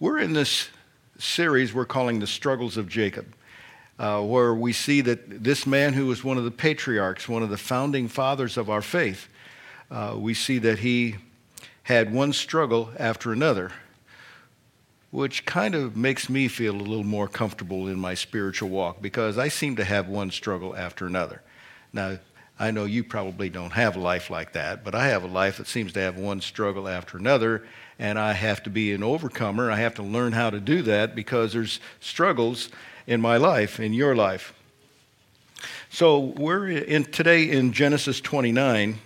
we're in this series we're calling The Struggles of Jacob, uh, where we see that this man who was one of the patriarchs, one of the founding fathers of our faith, uh, we see that he had one struggle after another, which kind of makes me feel a little more comfortable in my spiritual walk because I seem to have one struggle after another. Now, I know you probably don't have a life like that, but I have a life that seems to have one struggle after another, and I have to be an overcomer. I have to learn how to do that because there's struggles in my life, in your life. So we're in today in Genesis 29.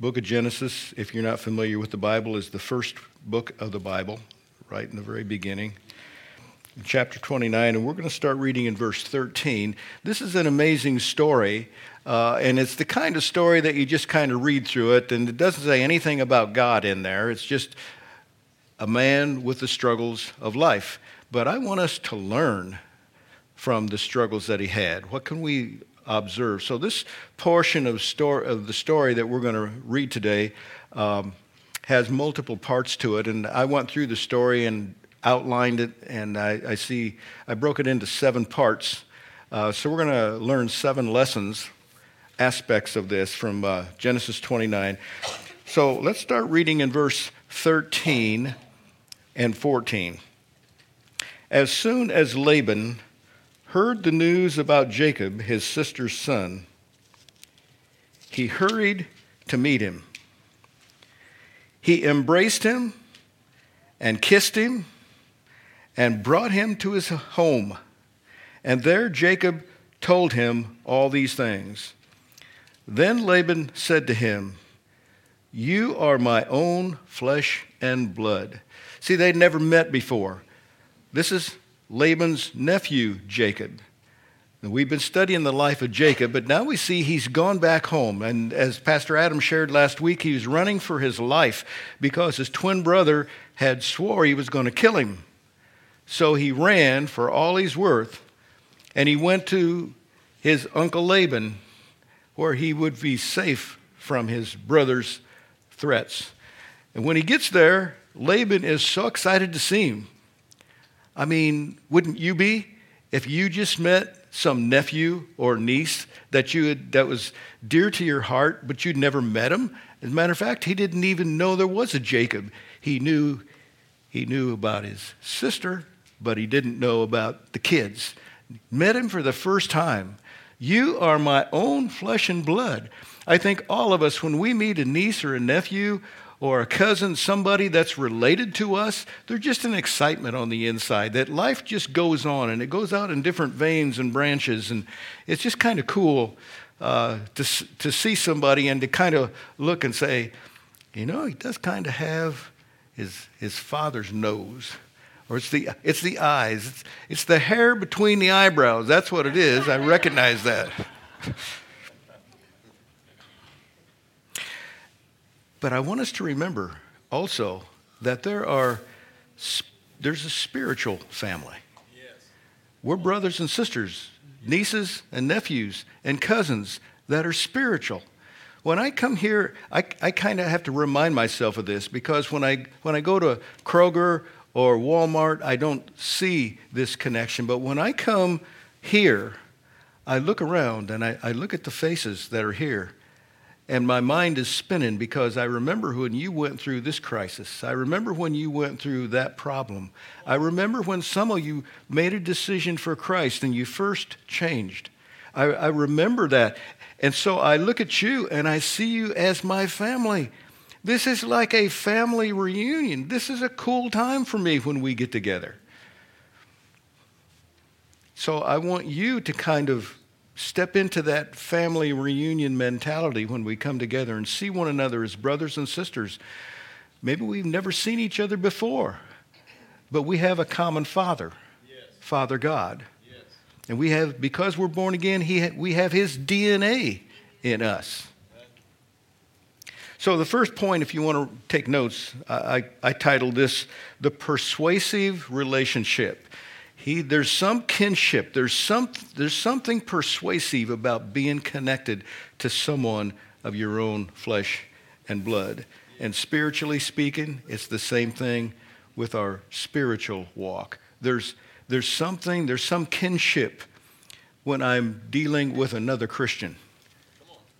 Book of Genesis, if you're not familiar with the Bible, is the first book of the Bible, right in the very beginning chapter 29, and we're going to start reading in verse 13. This is an amazing story, uh, and it's the kind of story that you just kind of read through it, and it doesn't say anything about God in there. It's just a man with the struggles of life. But I want us to learn from the struggles that he had. What can we observe? So, this portion of, story, of the story that we're going to read today. Um, has multiple parts to it, and I went through the story and outlined it, and I, I see I broke it into seven parts. Uh, so we're going to learn seven lessons, aspects of this from uh, Genesis 29. So let's start reading in verse 13 and 14. As soon as Laban heard the news about Jacob, his sister's son, he hurried to meet him. He embraced him and kissed him and brought him to his home. And there Jacob told him all these things. Then Laban said to him, You are my own flesh and blood. See, they'd never met before. This is Laban's nephew, Jacob. And we've been studying the life of Jacob, but now we see he's gone back home. And as Pastor Adam shared last week, he was running for his life because his twin brother had swore he was going to kill him. So he ran for all he's worth, and he went to his uncle Laban, where he would be safe from his brother's threats. And when he gets there, Laban is so excited to see him. I mean, wouldn't you be if you just met some nephew or niece that you had, that was dear to your heart, but you'd never met him? As a matter of fact, he didn't even know there was a Jacob. He knew he knew about his sister but he didn't know about the kids. Met him for the first time. You are my own flesh and blood. I think all of us, when we meet a niece or a nephew or a cousin, somebody that's related to us, there's just an excitement on the inside that life just goes on and it goes out in different veins and branches. And it's just kind of cool uh, to, to see somebody and to kind of look and say, you know, he does kind of have his, his father's nose or it's the, it's the eyes. It's, it's the hair between the eyebrows. That's what it is. I recognize that. but I want us to remember also that there are there's a spiritual family. Yes. We're brothers and sisters, nieces and nephews and cousins that are spiritual. When I come here, I, I kind of have to remind myself of this because when I, when I go to Kroger or Walmart, I don't see this connection. But when I come here, I look around and I, I, look at the faces that are here, and my mind is spinning because I remember when you went through this crisis. I remember when you went through that problem. I remember when some of you made a decision for Christ and you first changed. I, I remember that. And so I look at you and I see you as my family. This is like a family reunion. This is a cool time for me when we get together. So I want you to kind of step into that family reunion mentality when we come together and see one another as brothers and sisters. Maybe we've never seen each other before, but we have a common Father, yes. Father God. Yes. And we have, because we're born again, he ha- we have His DNA in us. So, the first point, if you want to take notes, I, I titled this The Persuasive Relationship. He, there's some kinship, there's, some, there's something persuasive about being connected to someone of your own flesh and blood. And spiritually speaking, it's the same thing with our spiritual walk. There's, there's something, there's some kinship when I'm dealing with another Christian,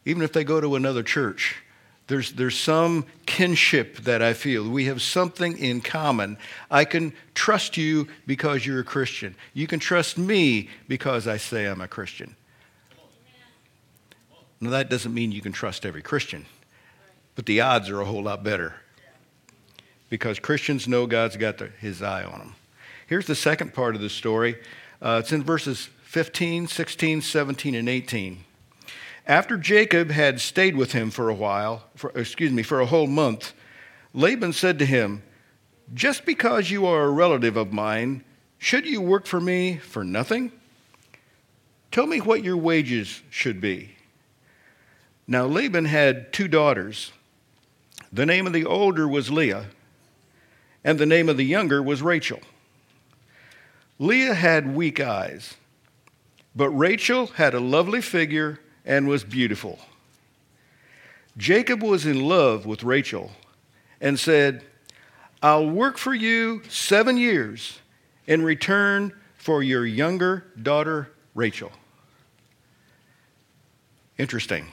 even if they go to another church. There's, there's some kinship that I feel. We have something in common. I can trust you because you're a Christian. You can trust me because I say I'm a Christian. Now, that doesn't mean you can trust every Christian, but the odds are a whole lot better because Christians know God's got the, his eye on them. Here's the second part of the story uh, it's in verses 15, 16, 17, and 18. After Jacob had stayed with him for a while, for, excuse me, for a whole month, Laban said to him, Just because you are a relative of mine, should you work for me for nothing? Tell me what your wages should be. Now Laban had two daughters. The name of the older was Leah, and the name of the younger was Rachel. Leah had weak eyes, but Rachel had a lovely figure and was beautiful. Jacob was in love with Rachel and said, I'll work for you seven years in return for your younger daughter, Rachel. Interesting.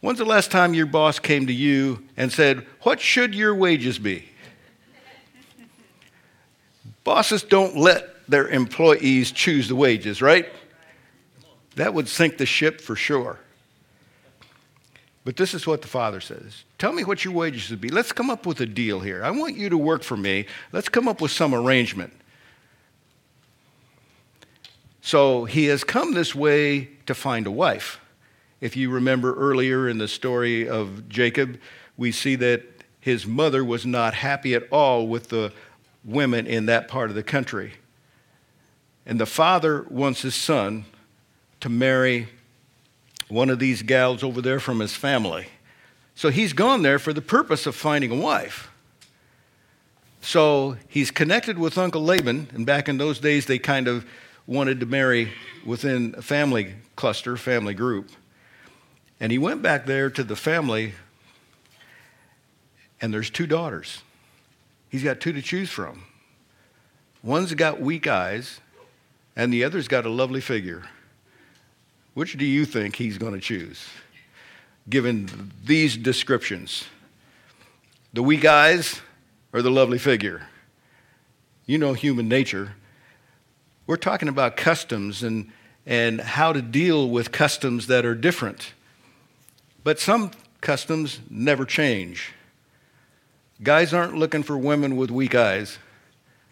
When's the last time your boss came to you and said, What should your wages be? Bosses don't let their employees choose the wages, right? That would sink the ship for sure. But this is what the father says Tell me what your wages should be. Let's come up with a deal here. I want you to work for me. Let's come up with some arrangement. So he has come this way to find a wife. If you remember earlier in the story of Jacob, we see that his mother was not happy at all with the women in that part of the country. And the father wants his son to marry one of these gals over there from his family. So he's gone there for the purpose of finding a wife. So he's connected with Uncle Laban, and back in those days, they kind of wanted to marry within a family cluster, family group. And he went back there to the family, and there's two daughters. He's got two to choose from. One's got weak eyes, and the other's got a lovely figure. Which do you think he's going to choose, given these descriptions? The weak eyes or the lovely figure? You know human nature. We're talking about customs and, and how to deal with customs that are different. But some customs never change. Guys aren't looking for women with weak eyes,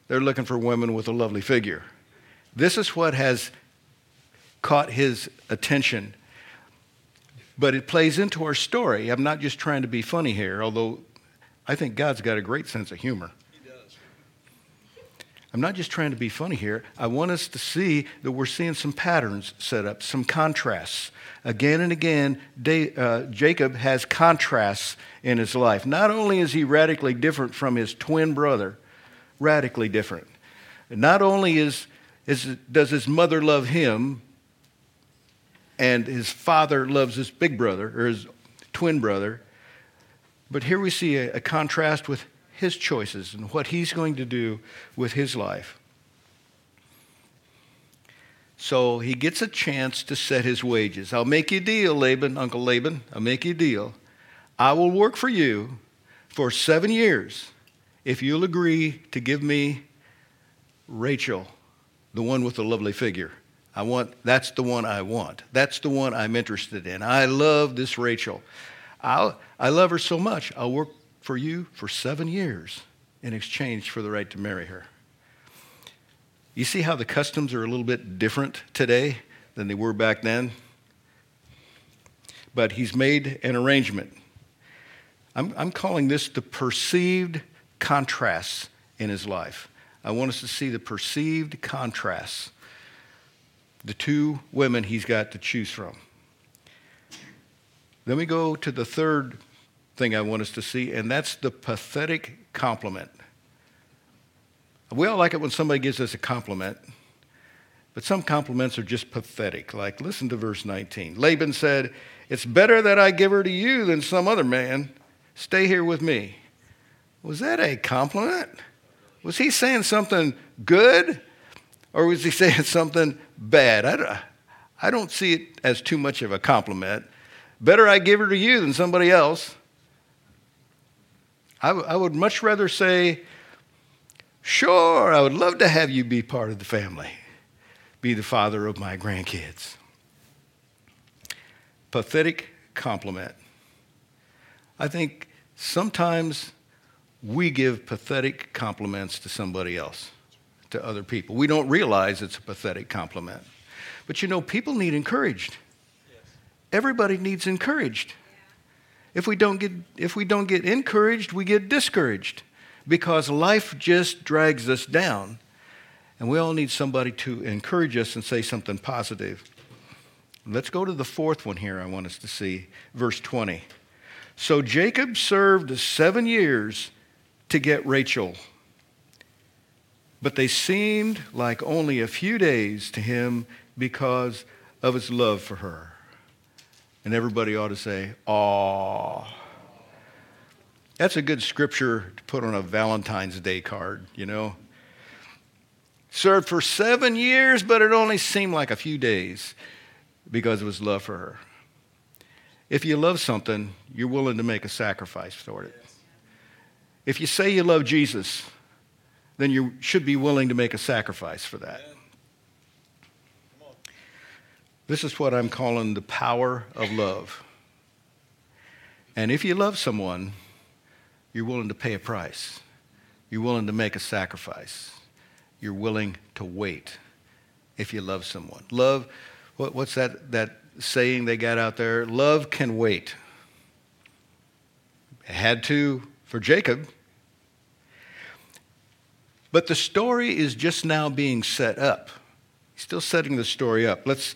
they're looking for women with a lovely figure. This is what has caught his attention. But it plays into our story. I'm not just trying to be funny here, although I think God's got a great sense of humor. I'm not just trying to be funny here. I want us to see that we're seeing some patterns set up, some contrasts. Again and again, uh, Jacob has contrasts in his life. Not only is he radically different from his twin brother, radically different. Not only is, is, does his mother love him, and his father loves his big brother, or his twin brother, but here we see a, a contrast with his choices and what he's going to do with his life. So he gets a chance to set his wages. I'll make you a deal, Laban, Uncle Laban. I'll make you a deal. I will work for you for seven years if you'll agree to give me Rachel, the one with the lovely figure. I want that's the one I want. That's the one I'm interested in. I love this Rachel. I'll, I love her so much. I'll work for you for seven years in exchange for the right to marry her. You see how the customs are a little bit different today than they were back then? But he's made an arrangement. I'm, I'm calling this the perceived contrasts in his life. I want us to see the perceived contrasts, the two women he's got to choose from. Then we go to the third thing I want us to see, and that's the pathetic compliment. We all like it when somebody gives us a compliment, but some compliments are just pathetic. Like, listen to verse 19. Laban said, It's better that I give her to you than some other man. Stay here with me. Was that a compliment? Was he saying something good or was he saying something bad? I, I don't see it as too much of a compliment. Better I give her to you than somebody else. I, w- I would much rather say, Sure, I would love to have you be part of the family, be the father of my grandkids. Pathetic compliment. I think sometimes we give pathetic compliments to somebody else, to other people. We don't realize it's a pathetic compliment. But you know, people need encouraged. Everybody needs encouraged. If we don't get if we don't get encouraged, we get discouraged because life just drags us down. And we all need somebody to encourage us and say something positive. Let's go to the fourth one here I want us to see, verse 20. So Jacob served 7 years to get Rachel. But they seemed like only a few days to him because of his love for her. And everybody ought to say, Aw. That's a good scripture to put on a Valentine's Day card, you know. Served for seven years, but it only seemed like a few days because of his love for her. If you love something, you're willing to make a sacrifice for it. If you say you love Jesus, then you should be willing to make a sacrifice for that. This is what I'm calling the power of love. And if you love someone, you're willing to pay a price. You're willing to make a sacrifice. You're willing to wait if you love someone. Love, what, what's that, that saying they got out there? Love can wait. It had to for Jacob. But the story is just now being set up. He's still setting the story up. Let's,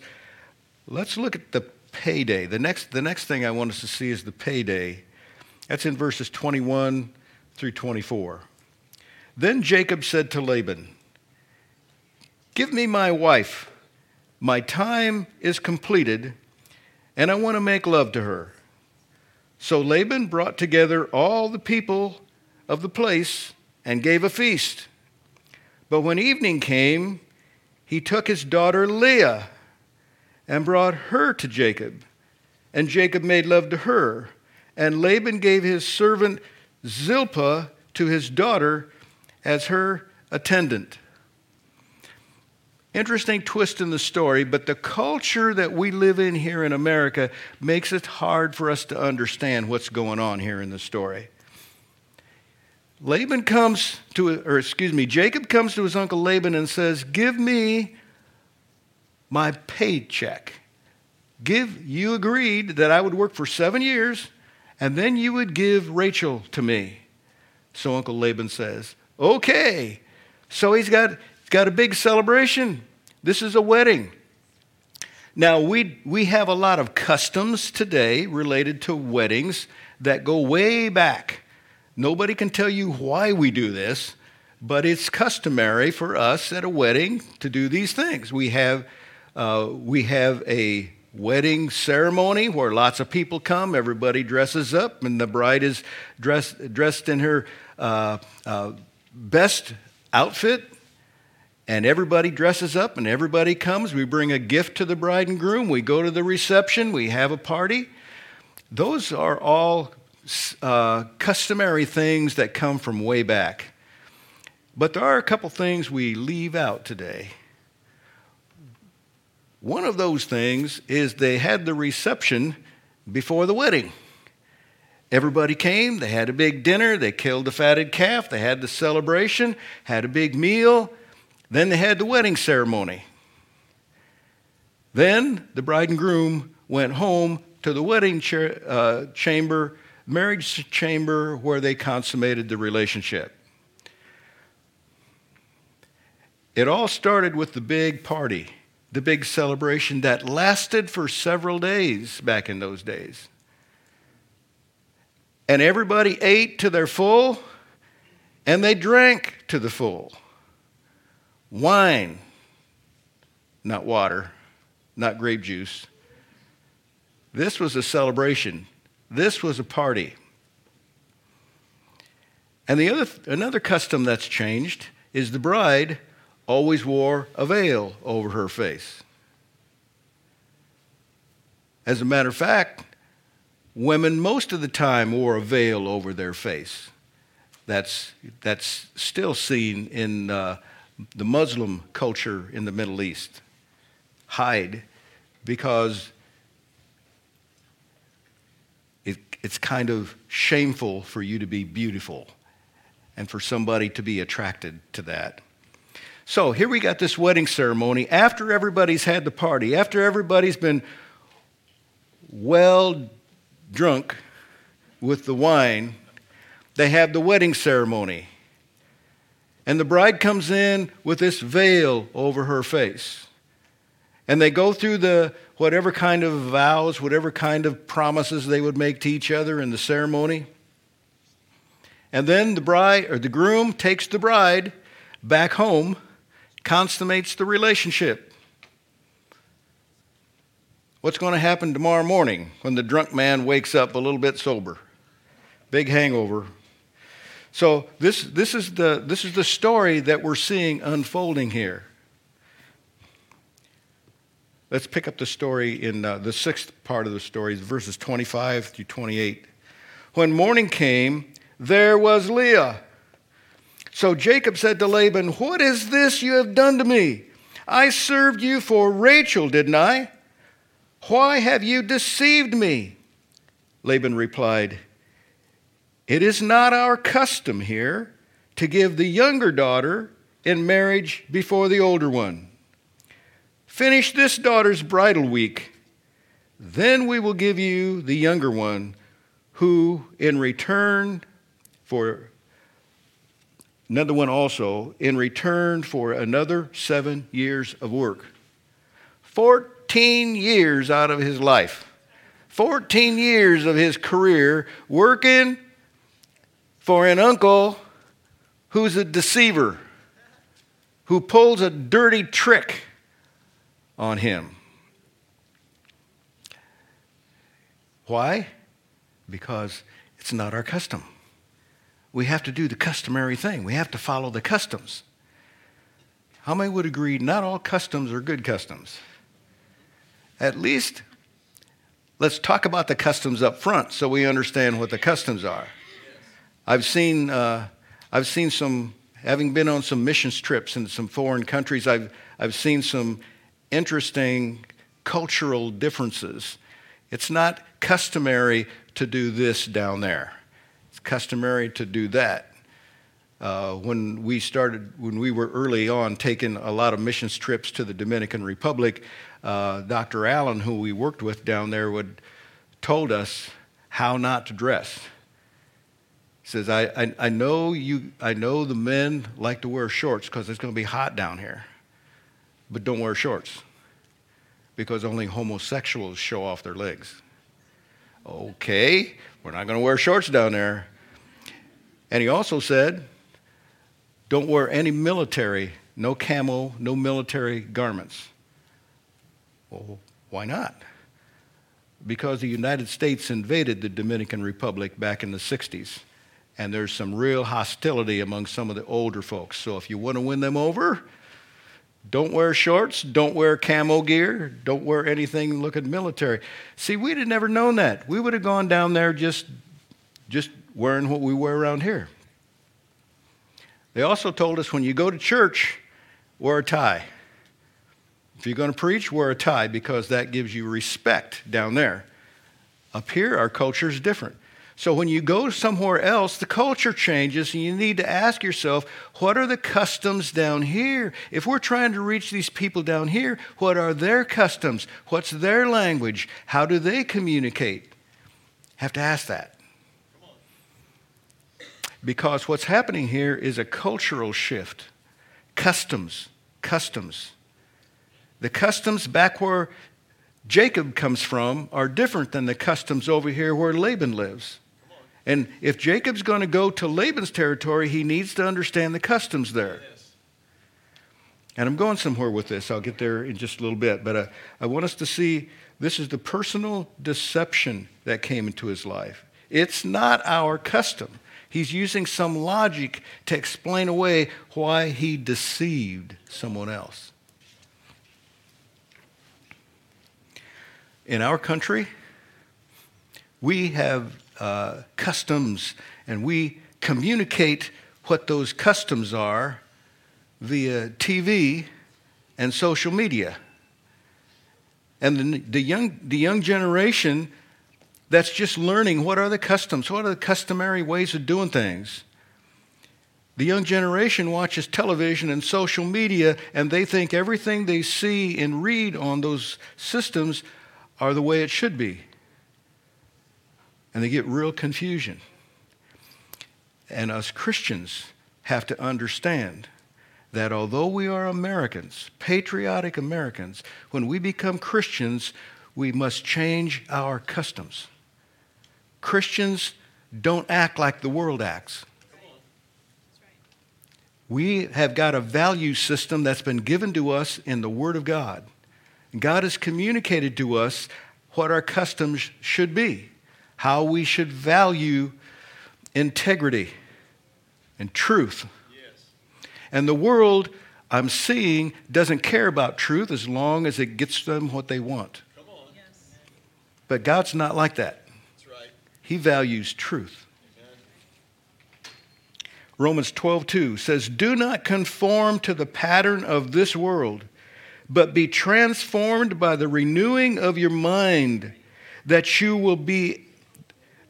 let's look at the payday. The next, the next thing I want us to see is the payday. That's in verses 21 through 24. Then Jacob said to Laban, Give me my wife. My time is completed, and I want to make love to her. So Laban brought together all the people of the place and gave a feast. But when evening came, he took his daughter Leah and brought her to Jacob. And Jacob made love to her. And Laban gave his servant Zilpah to his daughter as her attendant. Interesting twist in the story, but the culture that we live in here in America makes it hard for us to understand what's going on here in the story. Laban comes to, or excuse me, Jacob comes to his uncle Laban and says, Give me my paycheck. Give, you agreed that I would work for seven years and then you would give Rachel to me. So Uncle Laban says, Okay. So he's got, he's got a big celebration. This is a wedding. Now, we, we have a lot of customs today related to weddings that go way back. Nobody can tell you why we do this, but it's customary for us at a wedding to do these things. We have, uh, we have a wedding ceremony where lots of people come, everybody dresses up, and the bride is dressed, dressed in her uh, uh, best outfit. And everybody dresses up and everybody comes. We bring a gift to the bride and groom. We go to the reception. We have a party. Those are all uh, customary things that come from way back. But there are a couple things we leave out today. One of those things is they had the reception before the wedding. Everybody came, they had a big dinner, they killed the fatted calf, they had the celebration, had a big meal, then they had the wedding ceremony. Then the bride and groom went home to the wedding cha- uh, chamber marriage chamber where they consummated the relationship. It all started with the big party, the big celebration that lasted for several days back in those days. And everybody ate to their full and they drank to the full. Wine, not water, not grape juice. This was a celebration this was a party. And the other, another custom that's changed is the bride always wore a veil over her face. As a matter of fact, women most of the time wore a veil over their face. That's, that's still seen in uh, the Muslim culture in the Middle East. Hide, because it, it's kind of shameful for you to be beautiful and for somebody to be attracted to that. So here we got this wedding ceremony after everybody's had the party, after everybody's been well drunk with the wine, they have the wedding ceremony. And the bride comes in with this veil over her face. And they go through the whatever kind of vows, whatever kind of promises they would make to each other in the ceremony. And then the bride or the groom takes the bride back home, consummates the relationship. What's going to happen tomorrow morning when the drunk man wakes up a little bit sober? Big hangover. So this, this, is the, this is the story that we're seeing unfolding here. Let's pick up the story in uh, the sixth part of the story, verses 25 through 28. When morning came, there was Leah. So Jacob said to Laban, What is this you have done to me? I served you for Rachel, didn't I? Why have you deceived me? Laban replied, It is not our custom here to give the younger daughter in marriage before the older one. Finish this daughter's bridal week, then we will give you the younger one, who in return for another one also, in return for another seven years of work. 14 years out of his life. 14 years of his career working for an uncle who's a deceiver, who pulls a dirty trick on him. Why? Because it's not our custom we have to do the customary thing. We have to follow the customs. How many would agree not all customs are good customs? At least let's talk about the customs up front so we understand what the customs are. I've seen, uh, I've seen some, having been on some missions trips in some foreign countries, I've, I've seen some interesting cultural differences. It's not customary to do this down there it's customary to do that. Uh, when we started, when we were early on taking a lot of missions trips to the Dominican Republic, uh, Dr. Allen, who we worked with down there, would told us how not to dress. He says, I, I, I, know you, I know the men like to wear shorts because it's going to be hot down here, but don't wear shorts because only homosexuals show off their legs. Okay, we're not going to wear shorts down there. And he also said, don't wear any military, no camo, no military garments. Well, why not? Because the United States invaded the Dominican Republic back in the 60s, and there's some real hostility among some of the older folks. So if you want to win them over, don't wear shorts, don't wear camo gear, don't wear anything looking military. See, we'd have never known that. We would have gone down there just, just wearing what we wear around here. They also told us when you go to church, wear a tie. If you're going to preach, wear a tie because that gives you respect down there. Up here, our culture is different. So when you go somewhere else, the culture changes, and you need to ask yourself, what are the customs down here? If we're trying to reach these people down here, what are their customs? What's their language? How do they communicate? Have to ask that because what's happening here is a cultural shift. Customs, customs. The customs back where Jacob comes from are different than the customs over here where Laban lives. And if Jacob's going to go to Laban's territory, he needs to understand the customs there. And I'm going somewhere with this. I'll get there in just a little bit. But uh, I want us to see this is the personal deception that came into his life. It's not our custom. He's using some logic to explain away why he deceived someone else. In our country, we have uh, customs and we communicate what those customs are via TV and social media. And the, the, young, the young generation that's just learning what are the customs, what are the customary ways of doing things. The young generation watches television and social media, and they think everything they see and read on those systems are the way it should be. And they get real confusion. And us Christians have to understand that although we are Americans, patriotic Americans, when we become Christians, we must change our customs. Christians don't act like the world acts. We have got a value system that's been given to us in the Word of God. God has communicated to us what our customs should be, how we should value integrity and truth. Yes. And the world I'm seeing doesn't care about truth as long as it gets them what they want. Yes. But God's not like that. He values truth. Romans 12:2 says, "Do not conform to the pattern of this world, but be transformed by the renewing of your mind, that you will be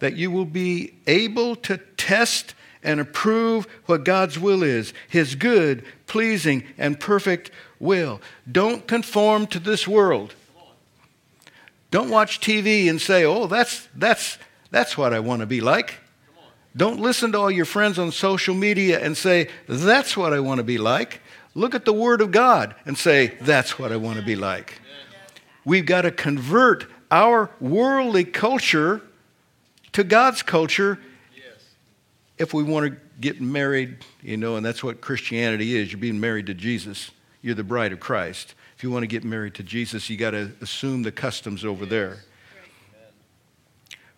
that you will be able to test and approve what God's will is, his good, pleasing, and perfect will. Don't conform to this world. Don't watch TV and say, "Oh, that's that's that's what I want to be like. Don't listen to all your friends on social media and say, That's what I want to be like. Look at the Word of God and say, That's what I want to be like. We've got to convert our worldly culture to God's culture if we want to get married, you know, and that's what Christianity is. You're being married to Jesus, you're the bride of Christ. If you want to get married to Jesus, you got to assume the customs over there.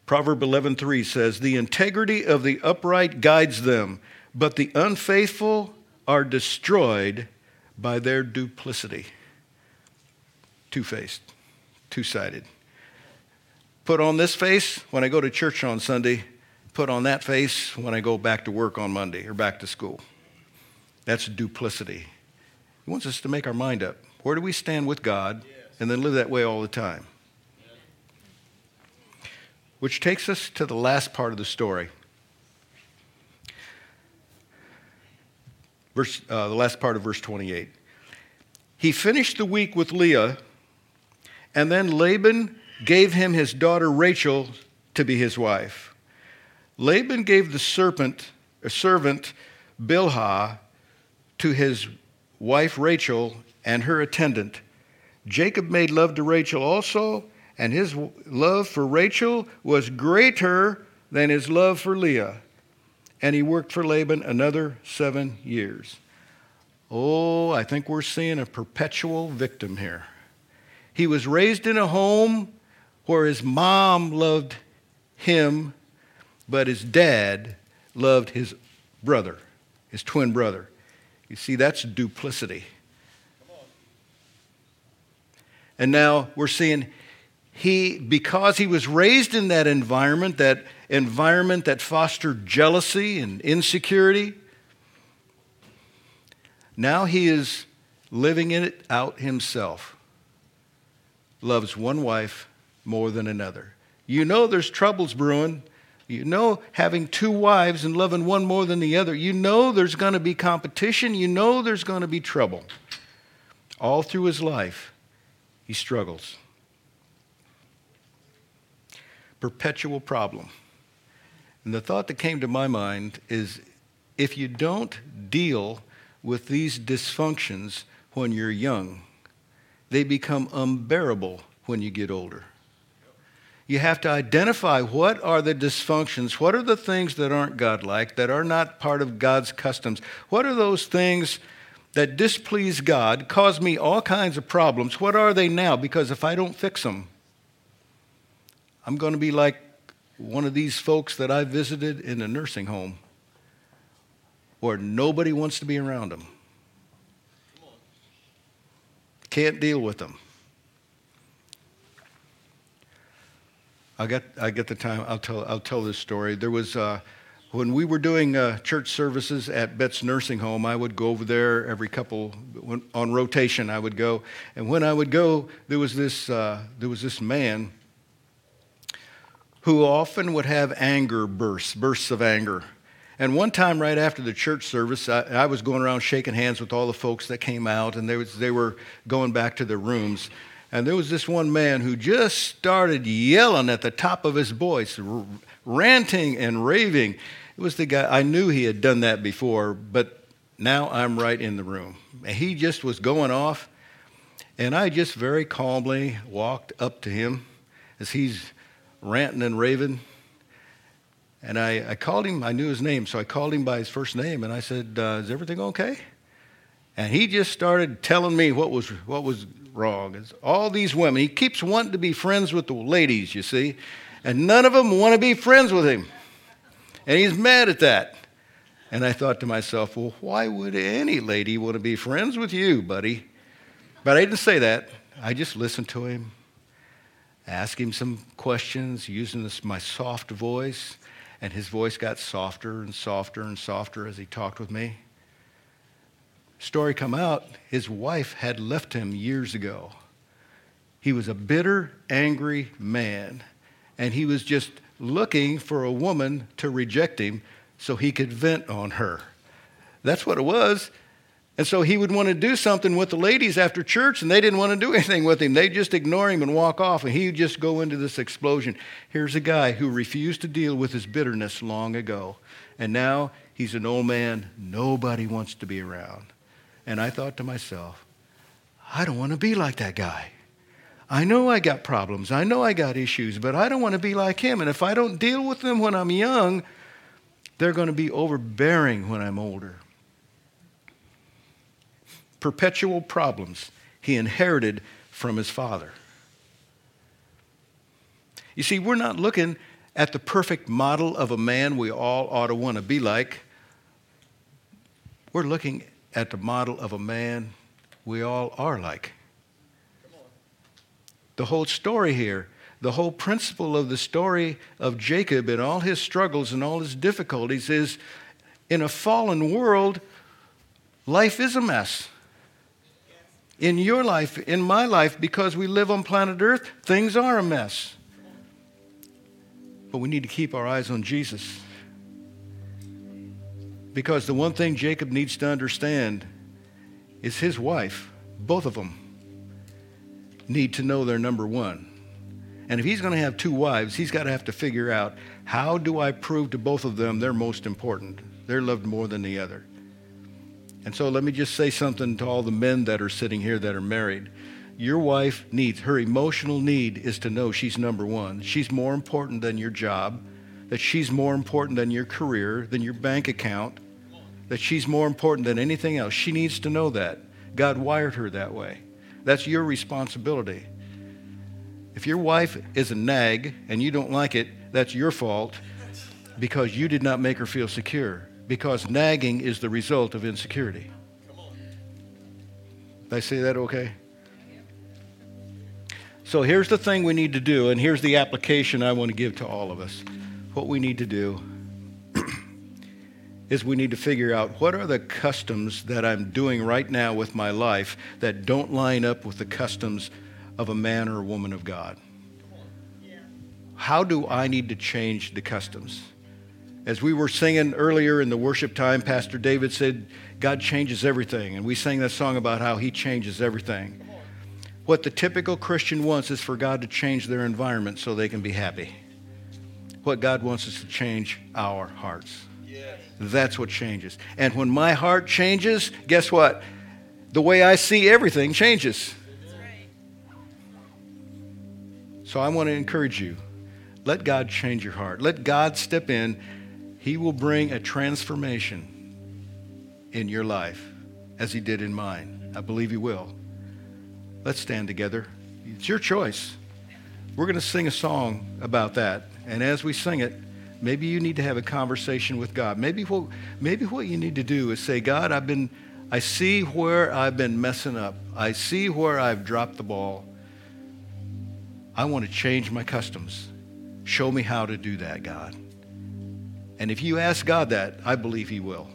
Proverb 11:3 says, "The integrity of the upright guides them, but the unfaithful are destroyed by their duplicity." Two-faced, two-sided. Put on this face when I go to church on Sunday, put on that face when I go back to work on Monday or back to school. That's duplicity. He wants us to make our mind up. Where do we stand with God and then live that way all the time? Which takes us to the last part of the story. Verse, uh, the last part of verse 28. He finished the week with Leah, and then Laban gave him his daughter Rachel to be his wife. Laban gave the serpent, a servant Bilhah to his wife Rachel and her attendant. Jacob made love to Rachel also, and his love for Rachel was greater than his love for Leah. And he worked for Laban another seven years. Oh, I think we're seeing a perpetual victim here. He was raised in a home where his mom loved him, but his dad loved his brother, his twin brother. You see, that's duplicity. And now we're seeing he, because he was raised in that environment, that environment that fostered jealousy and insecurity, now he is living it out himself. Loves one wife more than another. You know there's troubles brewing. You know having two wives and loving one more than the other. You know there's going to be competition. You know there's going to be trouble. All through his life, he struggles perpetual problem. And the thought that came to my mind is if you don't deal with these dysfunctions when you're young, they become unbearable when you get older. You have to identify what are the dysfunctions, what are the things that aren't godlike, that are not part of God's customs, what are those things that displease God, cause me all kinds of problems. What are they now? Because if I don't fix them, I'm going to be like one of these folks that I visited in a nursing home where nobody wants to be around them. Can't deal with them. I get, I get the time. I'll tell, I'll tell this story. There was, uh, when we were doing uh, church services at Bet's nursing home, I would go over there every couple, when, on rotation, I would go. And when I would go, there was this, uh, there was this man who often would have anger bursts, bursts of anger. And one time, right after the church service, I, I, was going around shaking hands with all the folks that came out, and they, was, they were going back to their rooms. And there was this one man who just started yelling at the top of his voice, r- ranting and raving. It was the guy, I knew he had done that before, but now I'm right in the room. And he just was going off, and I just very calmly walked up to him as he's ranting and raving. And I, I called him, I knew his name, so I called him by his first name, and I said, uh, Is everything okay? And he just started telling me what was, what was wrong. It's all these women, he keeps wanting to be friends with the ladies, you see, and none of them want to be friends with him. And he's mad at that. And I thought to myself, well, why would any lady want to be friends with you, buddy? But I didn't say that. I just listened to him, asked him some questions using this, my soft voice, and his voice got softer and softer and softer as he talked with me story come out, his wife had left him years ago. He was a bitter, angry man, and he was just looking for a woman to reject him so he could vent on her. That's what it was. And so he would want to do something with the ladies after church, and they didn't want to do anything with him. They'd just ignore him and walk off, and he'd just go into this explosion. Here's a guy who refused to deal with his bitterness long ago, and now he's an old man nobody wants to be around. And I thought to myself, I don't want to be like that guy. I know I got problems. I know I got issues, but I don't want to be like him. And if I don't deal with them when I'm young, they're going to be overbearing when I'm older. Perpetual problems he inherited from his father. You see, we're not looking at the perfect model of a man we all ought to want to be like. We're looking at the model of a man we all are like. The whole story here, the whole principle of the story of Jacob and all his struggles and all his difficulties is in a fallen world, life is a mess. In your life, in my life, because we live on planet Earth, things are a mess. But we need to keep our eyes on Jesus. Because the one thing Jacob needs to understand is his wife, both of them, need to know they're number one. And if he's going to have two wives, he's got to have to figure out how do I prove to both of them they're most important? They're loved more than the other. And so let me just say something to all the men that are sitting here that are married. Your wife needs, her emotional need is to know she's number one. She's more important than your job, that she's more important than your career, than your bank account, that she's more important than anything else. She needs to know that. God wired her that way. That's your responsibility. If your wife is a nag and you don't like it, that's your fault because you did not make her feel secure. Because nagging is the result of insecurity. Did I say that okay? So here's the thing we need to do, and here's the application I want to give to all of us. What we need to do is we need to figure out what are the customs that I'm doing right now with my life that don't line up with the customs of a man or a woman of God. How do I need to change the customs? As we were singing earlier in the worship time, Pastor David said, God changes everything. And we sang that song about how he changes everything. What the typical Christian wants is for God to change their environment so they can be happy. What God wants is to change our hearts. That's what changes. And when my heart changes, guess what? The way I see everything changes. So I want to encourage you let God change your heart. Let God step in. He will bring a transformation in your life as He did in mine. I believe He will. Let's stand together. It's your choice. We're going to sing a song about that. And as we sing it, Maybe you need to have a conversation with God. Maybe what, maybe what you need to do is say, God, I've been, I see where I've been messing up. I see where I've dropped the ball. I want to change my customs. Show me how to do that, God. And if you ask God that, I believe He will.